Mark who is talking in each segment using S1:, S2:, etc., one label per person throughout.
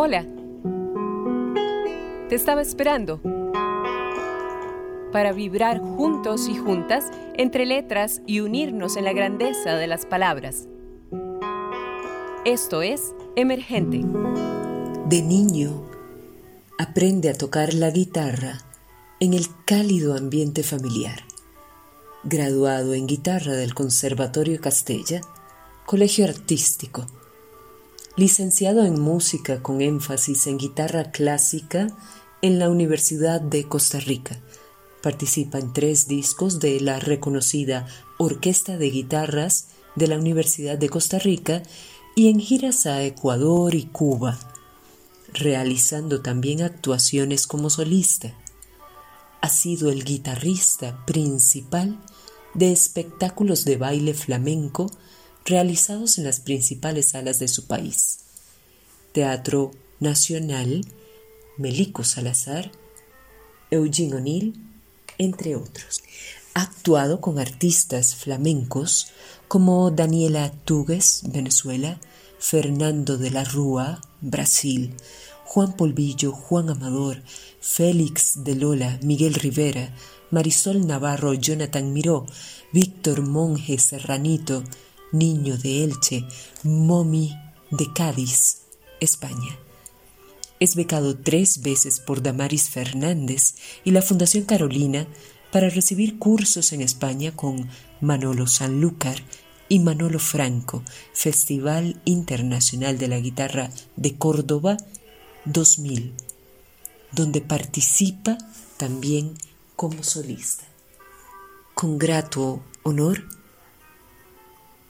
S1: Hola. Te estaba esperando para vibrar juntos y juntas entre letras y unirnos en la grandeza de las palabras. Esto es Emergente.
S2: De niño, aprende a tocar la guitarra en el cálido ambiente familiar. Graduado en guitarra del Conservatorio Castella, Colegio Artístico, licenciado en música con énfasis en guitarra clásica en la Universidad de Costa Rica. Participa en tres discos de la reconocida Orquesta de Guitarras de la Universidad de Costa Rica y en giras a Ecuador y Cuba, realizando también actuaciones como solista. Ha sido el guitarrista principal de espectáculos de baile flamenco realizados en las principales salas de su país. Teatro Nacional, Melico Salazar, Eugene O'Neill, entre otros. Ha actuado con artistas flamencos como Daniela Tugues, Venezuela, Fernando de la Rúa, Brasil, Juan Polvillo, Juan Amador, Félix de Lola, Miguel Rivera, Marisol Navarro, Jonathan Miró, Víctor Monje Serranito, Niño de Elche, Momi de Cádiz, España. Es becado tres veces por Damaris Fernández y la Fundación Carolina para recibir cursos en España con Manolo Sanlúcar y Manolo Franco, Festival Internacional de la Guitarra de Córdoba 2000, donde participa también como solista. Con grato honor,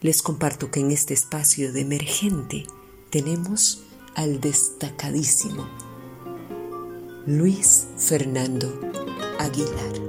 S2: les comparto que en este espacio de emergente tenemos al destacadísimo Luis Fernando Aguilar.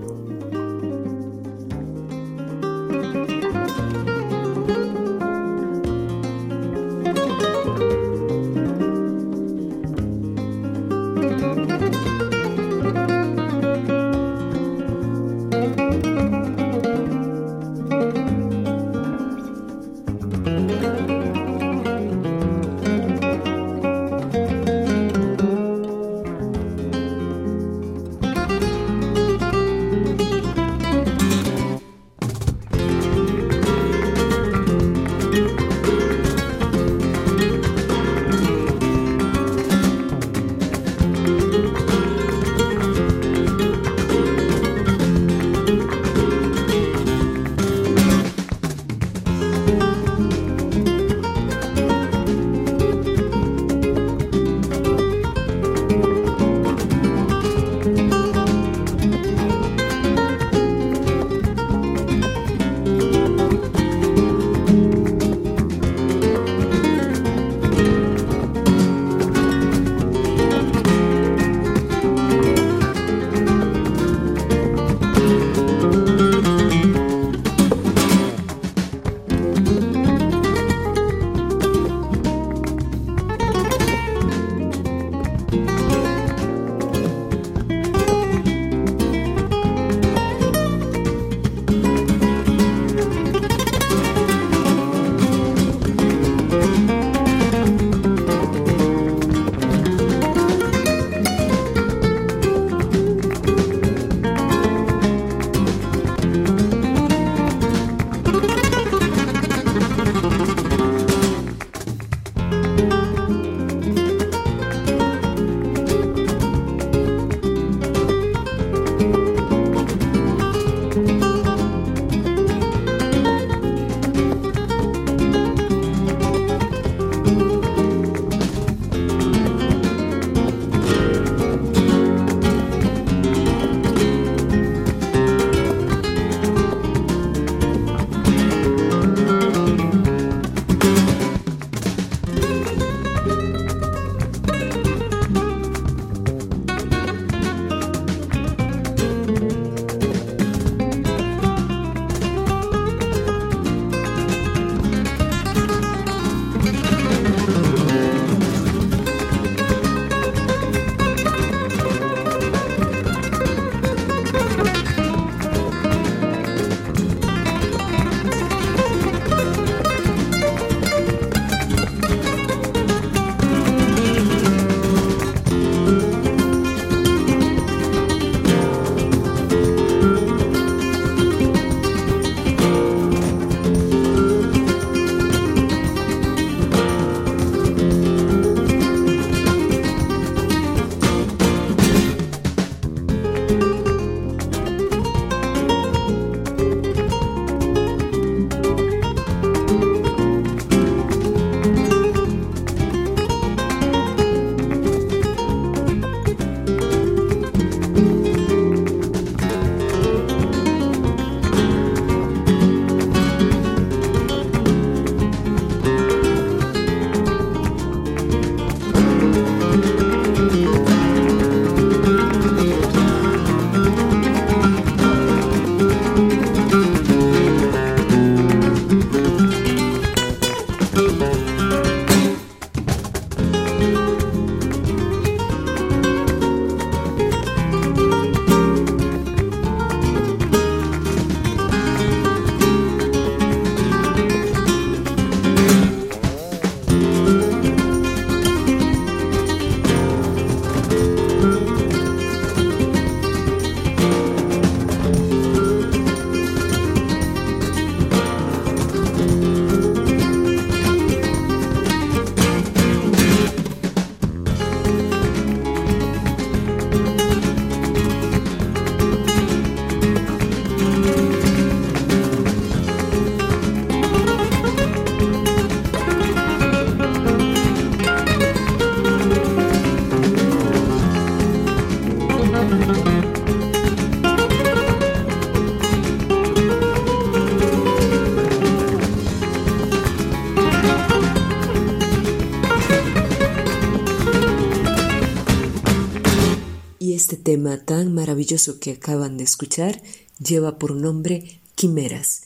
S2: Tema tan maravilloso que acaban de escuchar lleva por nombre Quimeras,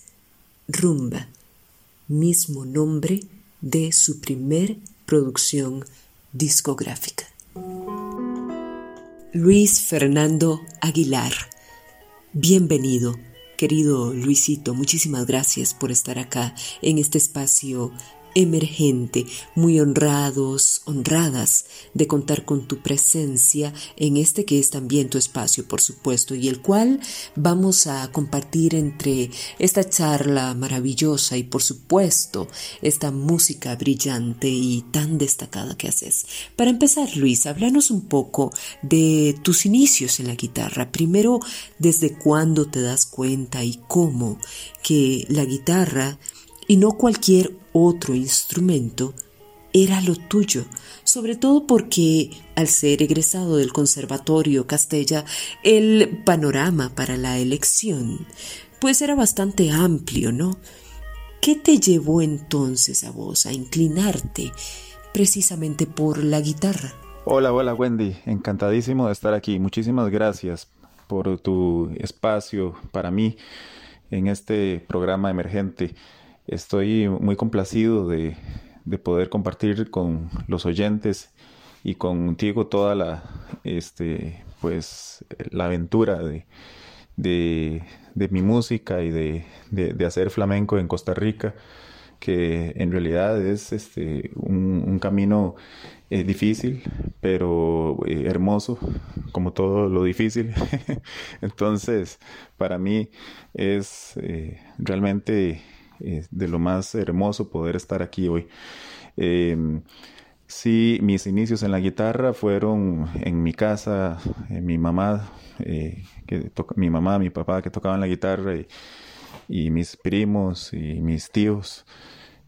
S2: Rumba, mismo nombre de su primer producción discográfica. Luis Fernando Aguilar, bienvenido, querido Luisito, muchísimas gracias por estar acá en este espacio emergente, muy honrados, honradas de contar con tu presencia en este que es también tu espacio, por supuesto, y el cual vamos a compartir entre esta charla maravillosa y, por supuesto, esta música brillante y tan destacada que haces. Para empezar, Luis, háblanos un poco de tus inicios en la guitarra. Primero, desde cuándo te das cuenta y cómo que la guitarra y no cualquier otro instrumento, era lo tuyo, sobre todo porque al ser egresado del Conservatorio Castella, el panorama para la elección pues era bastante amplio, ¿no? ¿Qué te llevó entonces a vos a inclinarte precisamente por la guitarra?
S3: Hola, hola Wendy, encantadísimo de estar aquí. Muchísimas gracias por tu espacio para mí en este programa emergente. Estoy muy complacido de, poder compartir con los oyentes y contigo toda la, este, pues, la aventura de, mi música y de, de, hacer flamenco en Costa Rica, que en realidad es este, un, camino eh, difícil, pero eh, hermoso, como todo lo difícil. Entonces, para mí es eh, realmente de lo más hermoso poder estar aquí hoy. Em, sí, mis inicios en la guitarra fueron en mi casa, en mi mamá, eh, mi mamá, mi papá que tocaban la guitarra y, mis primos y mis tíos,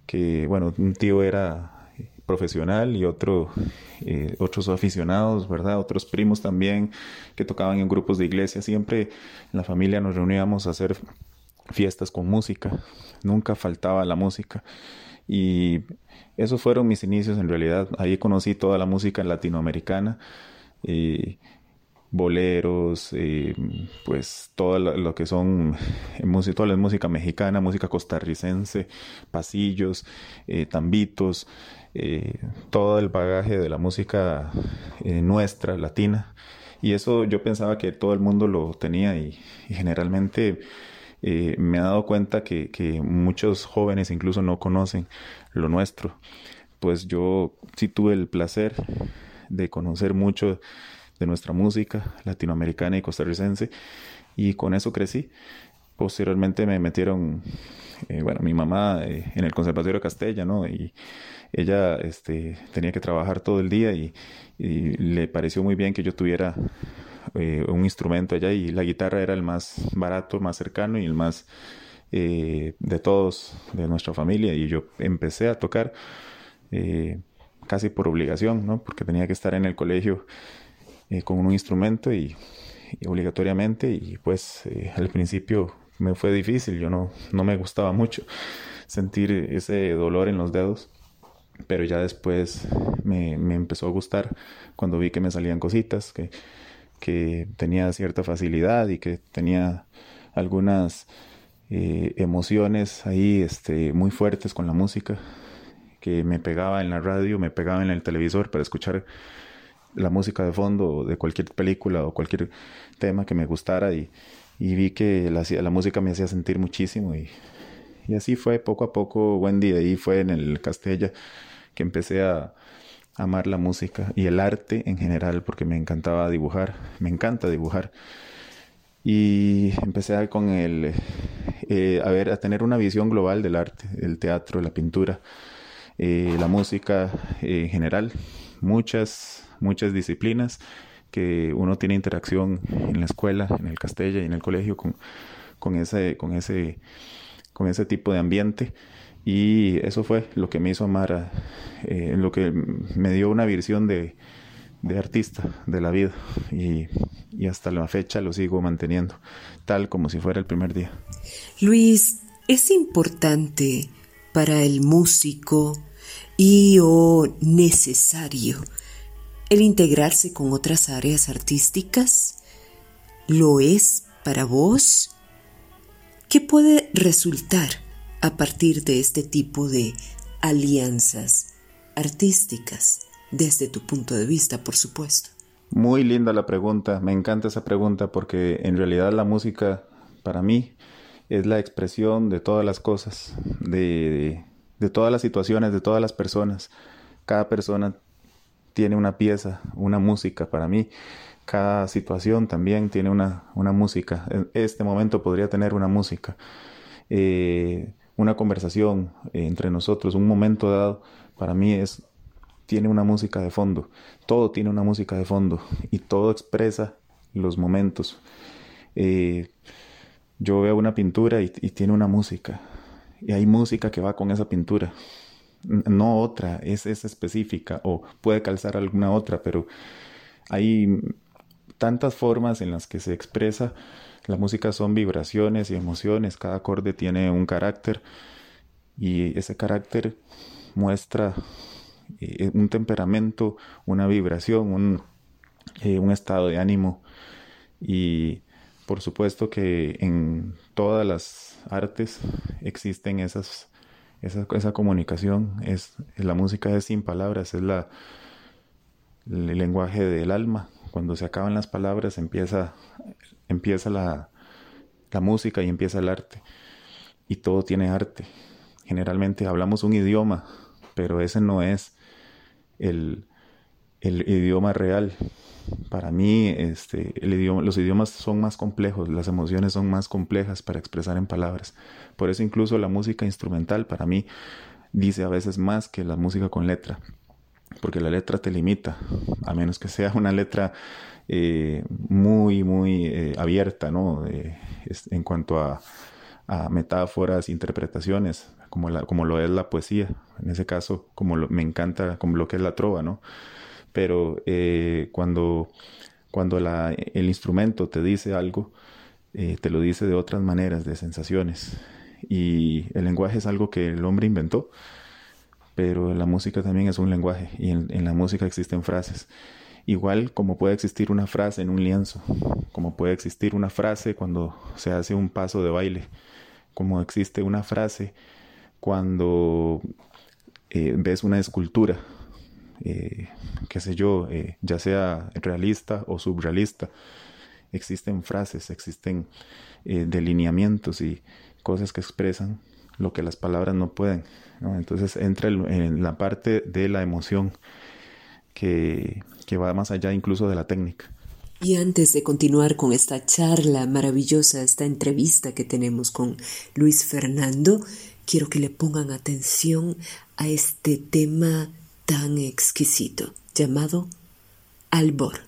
S3: que bueno, un tío era profesional y otro, eh, otros aficionados, ¿verdad? Otros primos también que tocaban en grupos de iglesia. Siempre en la familia nos reuníamos a hacer fiestas con música, nunca faltaba la música. Y esos fueron mis inicios en realidad. Ahí conocí toda la música latinoamericana, eh, boleros, eh, pues todo lo, que son música, toda la música mexicana, música costarricense, pasillos, eh, tambitos, todo el bagaje de la música nuestra, latina. Y eso yo pensaba que todo el mundo lo tenía y generalmente eh, me he dado cuenta que, muchos jóvenes incluso no conocen lo nuestro. Pues yo sí tuve el placer de conocer mucho de nuestra música latinoamericana y costarricense y con eso crecí. Posteriormente me metieron, eh, bueno, mi mamá eh, en el Conservatorio Castella, ¿no? Y ella este, tenía que trabajar todo el día y le pareció muy bien que yo tuviera eh, un instrumento allá y la guitarra era el más barato, más cercano y el más eh, de todos, de nuestra familia. Y yo empecé a tocar eh, casi por obligación, ¿no? Porque tenía que estar en el colegio con un instrumento y, obligatoriamente y pues al principio me fue difícil, yo no, no me gustaba mucho sentir ese dolor en los dedos pero ya después me, me, empezó a gustar cuando vi que me salían cositas, que que tenía cierta facilidad y que tenía algunas eh, emociones ahí este, muy fuertes con la música, que me pegaba en la radio, me pegaba en el televisor para escuchar la música de fondo de cualquier película o cualquier tema que me gustara y, vi que la, la, música me hacía sentir muchísimo y, y así fue poco a poco Wendy, ahí fue en el Castella que empecé a, amar la música y el arte en general porque me encantaba dibujar, me encanta dibujar. Y empecé con el, eh, a ver, a tener una visión global del arte, el teatro, la pintura, eh, la música en general, muchas, muchas disciplinas que uno tiene interacción en la escuela, en el Castella y en el colegio con, con, ese, con, ese, con ese tipo de ambiente. Y eso fue lo que me hizo amar, eh, lo que me dio una visión de, artista de la vida. Y, y hasta la fecha lo sigo manteniendo, tal como si fuera el primer día.
S2: Luis, es importante para el músico y o necesario el integrarse con otras áreas artísticas? ¿Lo es para vos? ¿Qué puede resultar a partir de este tipo de alianzas artísticas desde tu punto de vista, por supuesto?
S3: Muy linda la pregunta, me encanta esa pregunta porque en realidad la música para mí es la expresión de todas las cosas, de, todas las situaciones, de todas las personas. Cada persona tiene una pieza, una música para mí. Cada situación también tiene una, una música. En este momento podría tener una música. Eh, una conversación entre nosotros, un momento dado, para mí es tiene una música de fondo. Todo tiene una música de fondo y todo expresa los momentos. Eh, yo veo una pintura y, tiene una música y hay música que va con esa pintura. No otra, es, es específica o puede calzar alguna otra, pero hay tantas formas en las que se expresa. La música son vibraciones y emociones, cada acorde tiene un carácter y ese carácter muestra eh, un temperamento, una vibración, un, eh, un estado de ánimo y por supuesto que en todas las artes existen esas, esa, esa comunicación. Es, la música es sin palabras, es la, el lenguaje del alma. Cuando se acaban las palabras empieza, empieza la, la música y empieza el arte. Y todo tiene arte. Generalmente hablamos un idioma, pero ese no es el, el idioma real. Para mí, este, los idiomas son más complejos, las emociones son más complejas para expresar en palabras. Por eso incluso la música instrumental para mí dice a veces más que la música con letra, porque la letra te limita, a menos que sea una letra eh, muy, muy eh, abierta, ¿no? en cuanto a, metáforas, interpretaciones, como, la, como lo es la poesía, en ese caso, como me encanta, como lo que es la trova, ¿no? pero eh, cuando, cuando el instrumento te dice algo, eh, te lo dice de otras maneras, de sensaciones. Y el lenguaje es algo que el hombre inventó, pero la música también es un lenguaje y en, la música existen frases. Igual como puede existir una frase en un lienzo, como puede existir una frase cuando se hace un paso de baile, como existe una frase cuando eh, ves una escultura eh, qué sé yo, eh, ya sea realista o subrealista. Existen frases, existen eh, delineamientos y cosas que expresan lo que las palabras no pueden. Entonces entra en la parte de la emoción que, que va más allá incluso de la técnica.
S2: Y antes de continuar con esta charla maravillosa, esta entrevista que tenemos con Luis Fernando, quiero que le pongan atención a este tema tan exquisito llamado albor.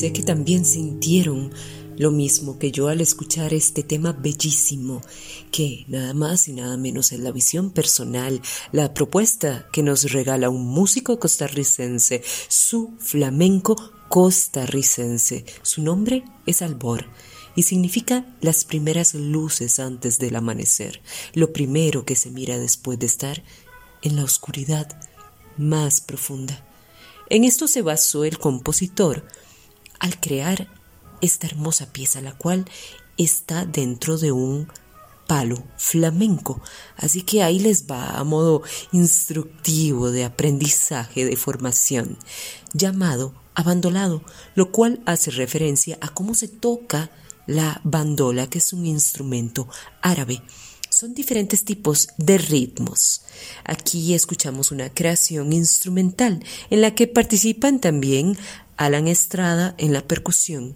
S2: Sé que también sintieron lo mismo que yo al escuchar este tema bellísimo, que nada más y nada menos es la visión personal, la propuesta que nos regala un músico costarricense, su flamenco costarricense. Su nombre es Albor y significa las primeras luces antes del amanecer, lo primero que se mira después de estar en la oscuridad más profunda. En esto se basó el compositor al crear esta hermosa pieza, la cual está dentro de un palo flamenco. Así que ahí les va a modo instructivo de aprendizaje, de formación, llamado abandolado, lo cual hace referencia a cómo se toca la bandola, que es un instrumento árabe. Son diferentes tipos de ritmos. Aquí escuchamos una creación instrumental en la que participan también Alan Estrada en la percusión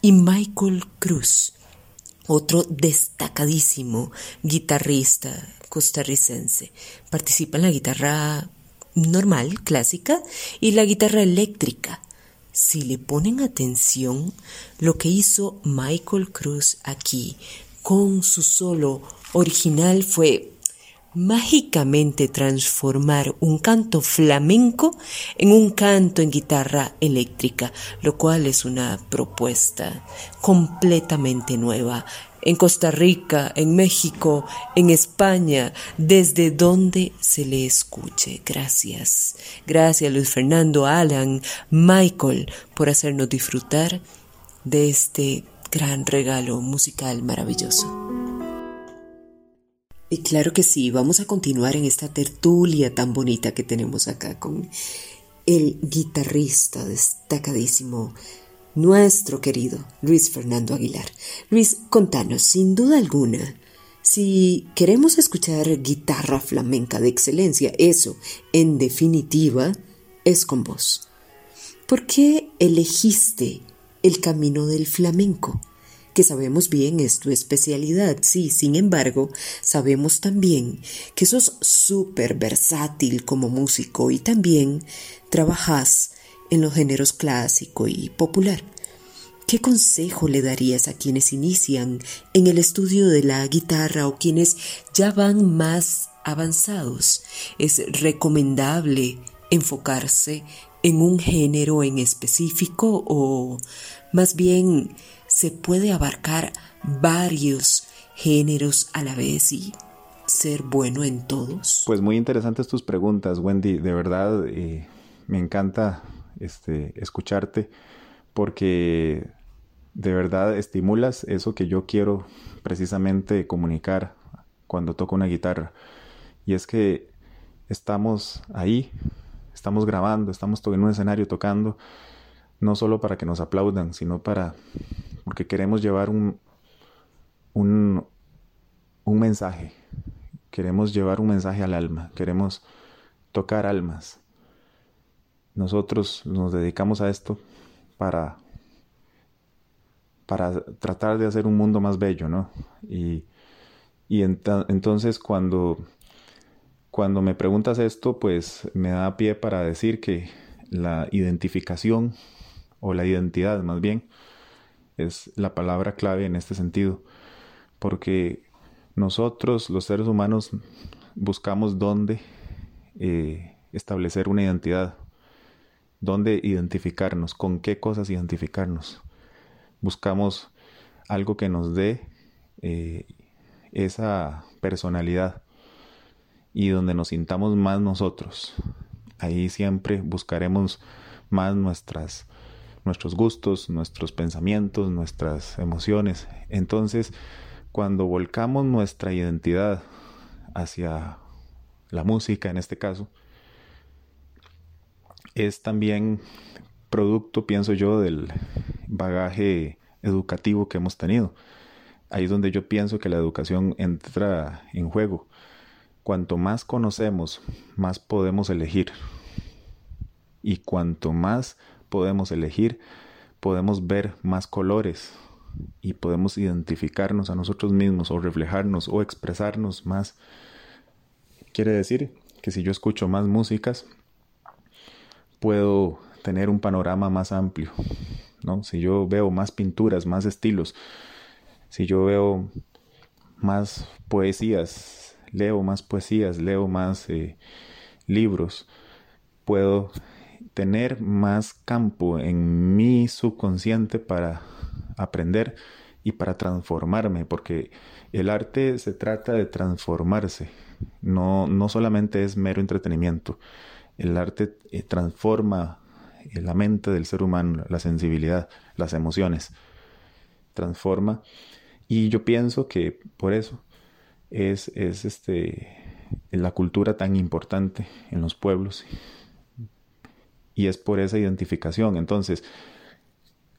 S2: y Michael Cruz, otro destacadísimo guitarrista costarricense. Participa en la guitarra normal, clásica, y la guitarra eléctrica. Si le ponen atención, lo que hizo Michael Cruz aquí con su solo original fue mágicamente transformar un canto flamenco en un canto en guitarra eléctrica, lo cual es una propuesta completamente nueva en Costa Rica, en México, en España, desde donde se le escuche. Gracias. Gracias Luis Fernando, Alan, Michael, por hacernos disfrutar de este gran regalo musical maravilloso. Claro que sí, vamos a continuar en esta tertulia tan bonita que tenemos acá con el guitarrista destacadísimo nuestro querido Luis Fernando Aguilar. Luis, contanos, sin duda alguna, si queremos escuchar guitarra flamenca de excelencia, eso, en definitiva, es con vos. ¿Por qué elegiste el camino del flamenco? Que sabemos bien es tu especialidad, sí, sin embargo, sabemos también que sos súper versátil como músico y también trabajas en los géneros clásico y popular. ¿Qué consejo le darías a quienes inician en el estudio de la guitarra o quienes ya van más avanzados? ¿Es recomendable enfocarse en un género en específico o más bien se puede abarcar varios géneros a la vez y ser bueno en todos?
S3: Pues muy interesantes tus preguntas, Wendy. De verdad, eh, me encanta este, escucharte porque de verdad estimulas eso que yo quiero precisamente comunicar cuando toco una guitarra. Y es que estamos ahí, estamos grabando, estamos en un escenario tocando, no solo para que nos aplaudan, sino para, porque queremos llevar un, un, un mensaje, queremos llevar un mensaje al alma, queremos tocar almas. Nosotros nos dedicamos a esto para, para tratar de hacer un mundo más bello, ¿no? Y, y entonces cuando, cuando me preguntas esto, pues me da pie para decir que la identificación o la identidad más bien es la palabra clave en este sentido, porque nosotros los seres humanos buscamos dónde eh, establecer una identidad dónde identificarnos, con qué cosas identificarnos. Buscamos algo que nos dé eh, esa personalidad y donde nos sintamos más nosotros. Ahí siempre buscaremos más nuestras, nuestros gustos, nuestros pensamientos, nuestras emociones. Entonces, cuando volcamos nuestra identidad hacia la música en este caso, es también producto, pienso yo, del bagaje educativo que hemos tenido. Ahí es donde yo pienso que la educación entra en juego. Cuanto más conocemos, más podemos elegir. Y cuanto más podemos elegir, podemos ver más colores y podemos identificarnos a nosotros mismos o reflejarnos o expresarnos más. Quiere decir que si yo escucho más músicas, puedo tener un panorama más amplio, ¿no? Si yo veo más pinturas, más estilos, si yo veo más poesías, leo más poesías, leo más eh, libros, puedo tener más campo en mi subconsciente para aprender y para transformarme, porque el arte se trata de transformarse, no, no solamente es mero entretenimiento, el arte eh, transforma la mente del ser humano, la sensibilidad, las emociones, transforma. Y yo pienso que por eso es, es este, la cultura tan importante en los pueblos y es por esa identificación. Entonces,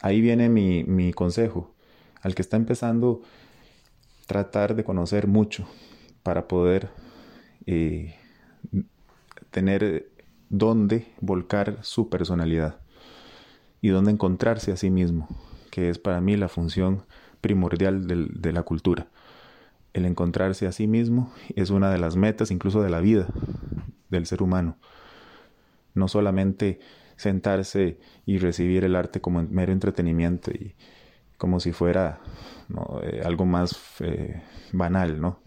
S3: ahí viene mi, consejo. Al que está empezando, tratar de conocer mucho para poder eh, tener dónde volcar su personalidad y dónde encontrarse a sí mismo, que es para mí la función primordial de la cultura. El encontrarse a sí mismo es una de las metas incluso de la vida del ser humano. No solamente sentarse y recibir el arte como mero entretenimiento y como si fuera eh, algo más eh, banal, ¿no?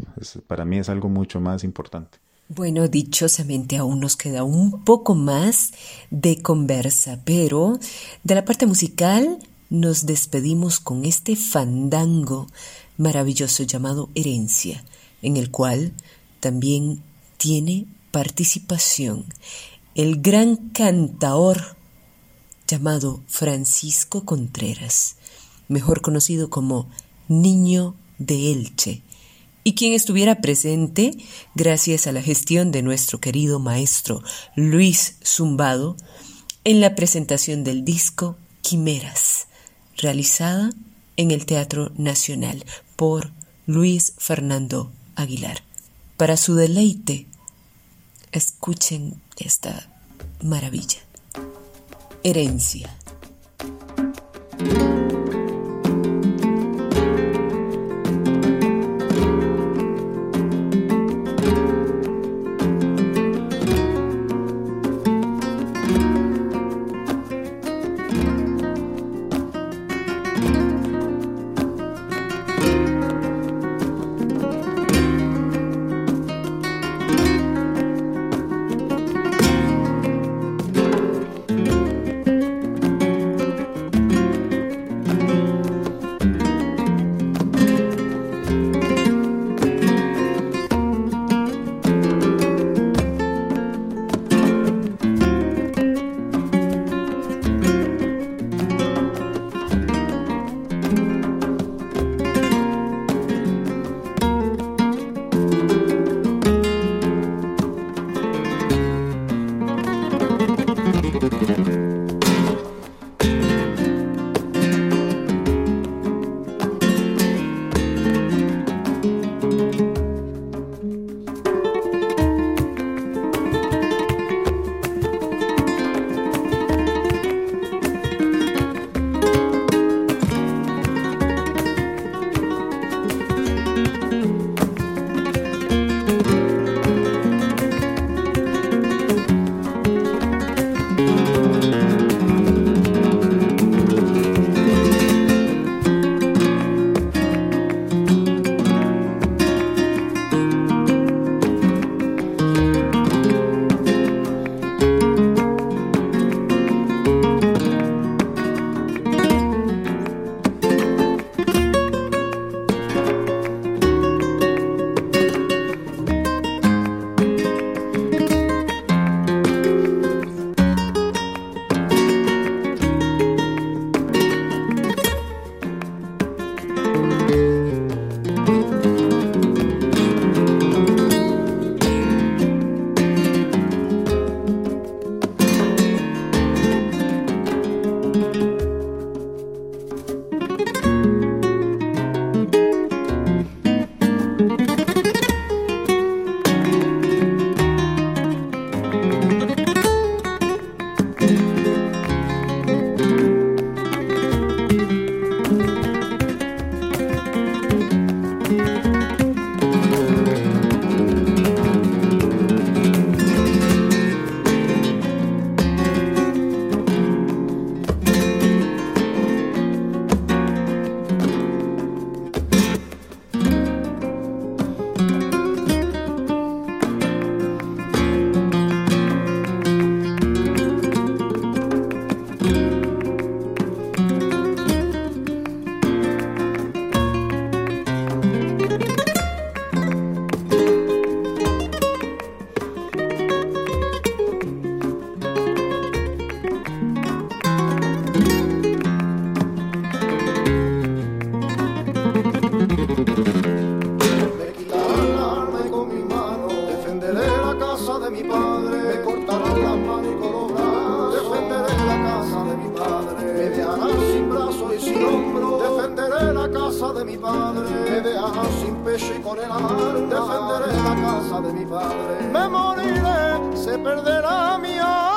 S3: para mí es algo mucho más importante.
S2: Bueno, dichosamente aún nos queda un poco más de conversa, pero de la parte musical nos despedimos con este fandango maravilloso llamado Herencia, en el cual también tiene participación el gran cantaor llamado Francisco Contreras, mejor conocido como Niño de Elche, y quien estuviera presente gracias a la gestión de nuestro querido maestro Luis Zumbado en la presentación del disco Quimeras realizada en el Teatro Nacional por Luis Fernando Aguilar. Para su deleite, escuchen esta maravilla. Herencia.
S4: De mi padre. Me deja sin pecho y con el alma. Defenderé la casa de mi padre. Me moriré, se perderá mi alma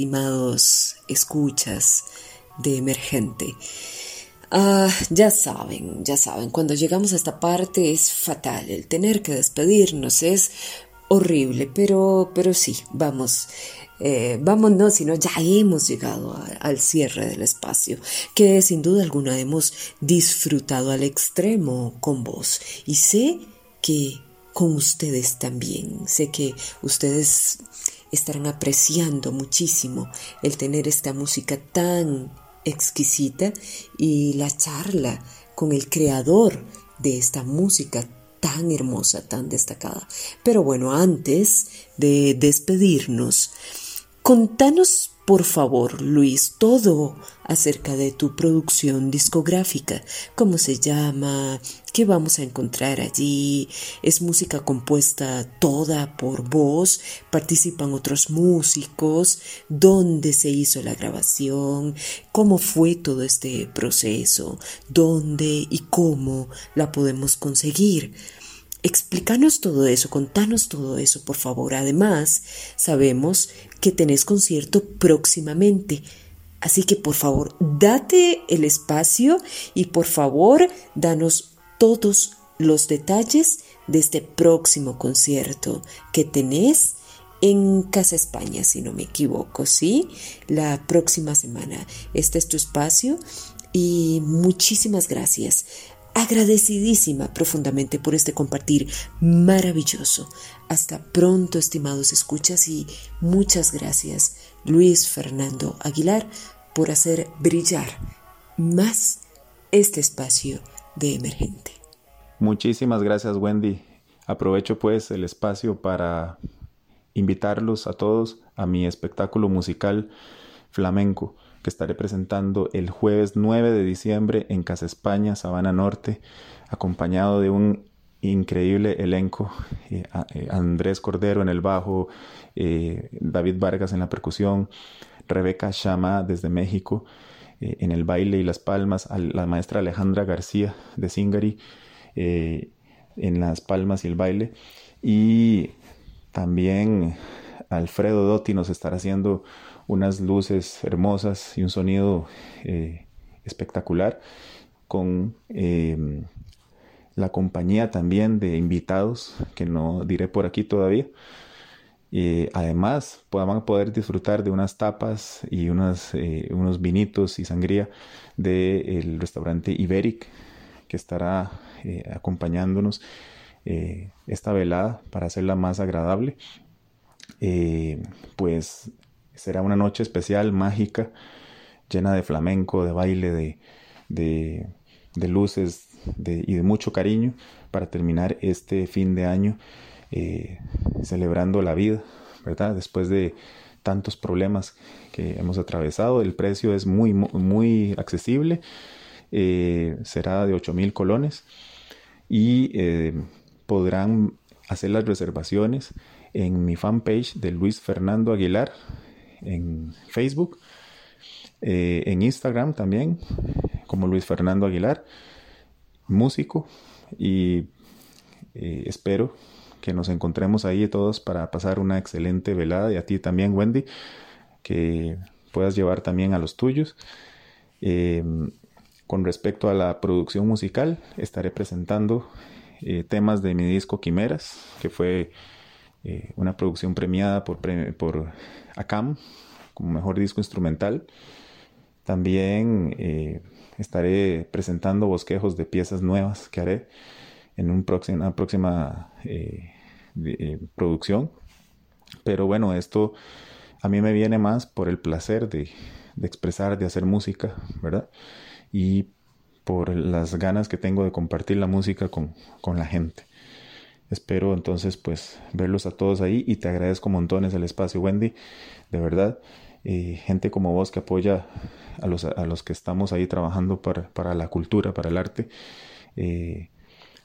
S2: estimados escuchas de Emergente, ah, ya saben, ya saben, cuando llegamos a esta parte es fatal, el tener que despedirnos es horrible, pero, pero sí, vamos, eh, vamos, no, sino ya hemos llegado al cierre del espacio, que sin duda alguna hemos disfrutado al extremo con vos. Y sé que con ustedes también, sé que ustedes estarán apreciando muchísimo el tener esta música tan exquisita y la charla con el creador de esta música tan hermosa, tan destacada. Pero bueno, antes de despedirnos, contanos por favor, Luis, todo acerca de tu producción discográfica, cómo se llama, qué vamos a encontrar allí, es música compuesta toda por vos, participan otros músicos, dónde se hizo la grabación, cómo fue todo este proceso, dónde y cómo la podemos conseguir. Explícanos todo eso, contanos todo eso, por favor. Además, sabemos que tenés concierto próximamente. Así que, por favor, date el espacio y, por favor, danos todos los detalles de este próximo concierto que tenés en Casa España, si no me equivoco, ¿sí? La próxima semana. Este es tu espacio y muchísimas gracias. Agradecidísima profundamente por este compartir maravilloso. Hasta pronto, estimados escuchas, y muchas gracias, Luis Fernando Aguilar, por hacer brillar más este espacio de emergente.
S3: Muchísimas gracias Wendy. Aprovecho pues el espacio para invitarlos a todos a mi espectáculo musical flamenco que estaré presentando el jueves 9 de diciembre en Casa España, Sabana Norte, acompañado de un increíble elenco, eh, eh, Andrés Cordero en el bajo, eh, David Vargas en la percusión, Rebeca Shama desde México en el baile y las palmas, la maestra Alejandra García de Singari en las palmas y el baile, y también Alfredo Dotti nos estará haciendo unas luces hermosas y un sonido eh, espectacular con eh, la compañía también de invitados que no diré por aquí todavía. Eh, además, pues, van a poder disfrutar de unas tapas y eh, unos vinitos y sangría del restaurante Iberic que estará eh, acompañándonos esta velada para hacerla más agradable. Pues será una noche especial, mágica, llena de flamenco, de baile, de, de, luces y de mucho cariño para terminar este fin de año eh, celebrando la vida, ¿verdad? Después de tantos problemas que hemos atravesado, el precio es muy, muy accesible, eh, será de 8 mil colones y eh, podrán hacer las reservaciones en mi fanpage de Luis Fernando Aguilar en Facebook, en Instagram también, como Luis Fernando Aguilar, músico, y espero que nos encontremos ahí todos para pasar una excelente velada y a ti también, Wendy, que puedas llevar también a los tuyos. Eh, con respecto a la producción musical, estaré presentando eh, temas de mi disco Quimeras, que fue eh, una producción premiada por, por ACAM como mejor disco instrumental. También estaré presentando bosquejos de piezas nuevas que haré en un una próxima eh, eh, producción. Pero bueno, esto a mí me viene más por el placer de, expresar, de hacer música, ¿verdad? Y por las ganas que tengo de compartir la música con, la gente. Espero entonces pues verlos a todos ahí y te agradezco montones el espacio Wendy, de verdad. Eh, gente como vos que apoya a los, a los que estamos ahí trabajando para, la cultura, para el arte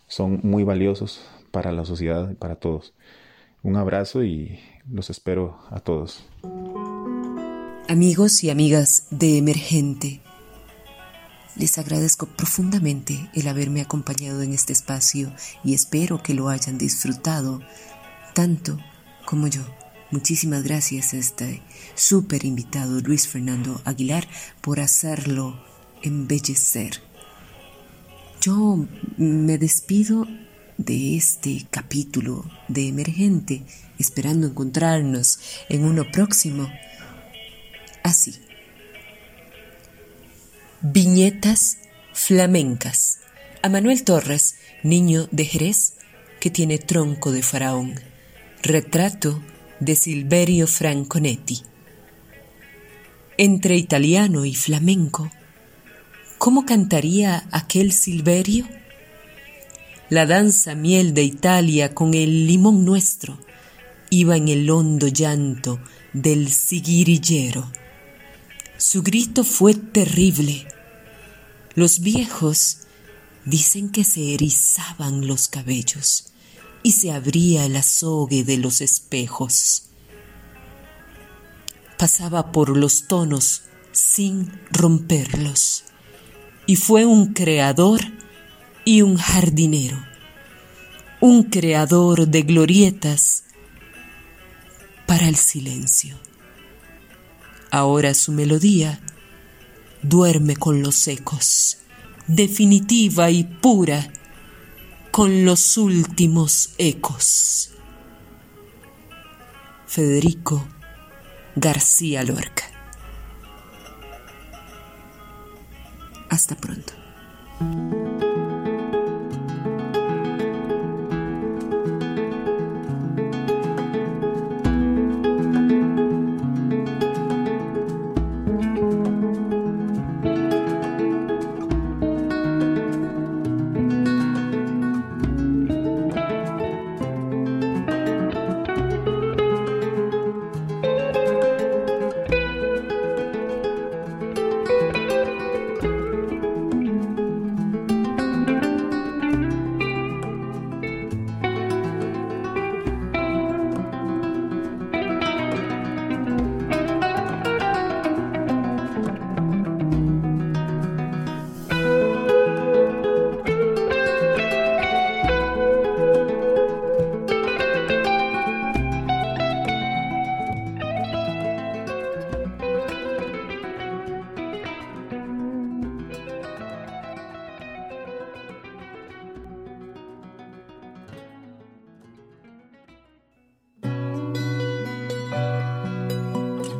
S3: son muy valiosos para la sociedad y para todos. Un abrazo y los espero a todos.
S2: Amigos y amigas de Emergente, les agradezco profundamente el haberme acompañado en este espacio y espero que lo hayan disfrutado tanto como yo. Muchísimas gracias a este súper invitado Luis Fernando Aguilar por hacerlo embellecer yo me despido de este capítulo de Emergente, esperando encontrarnos en uno próximo. Así. Viñetas flamencas. A Manuel Torres, niño de Jerez, que tiene tronco de faraón. Retrato de Silverio Franconetti. Entre italiano y flamenco ¿Cómo cantaría aquel Silverio? La danza miel de Italia con el limón nuestro iba en el hondo llanto del siguirillero. Su grito fue terrible. Los viejos dicen que se erizaban los cabellos y se abría el azogue de los espejos. Pasaba por los tonos sin romperlos y fue un creador y un jardinero, un creador de glorietas para el silencio. Ahora su melodía duerme con los ecos, definitiva y pura, con los últimos ecos. Federico García Lorca Hasta pronto.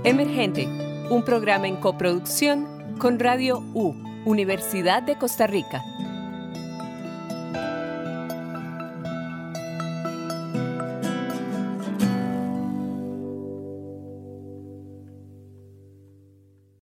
S1: Emergente, un programa en coproducción con Radio U, Universidad de Costa Rica.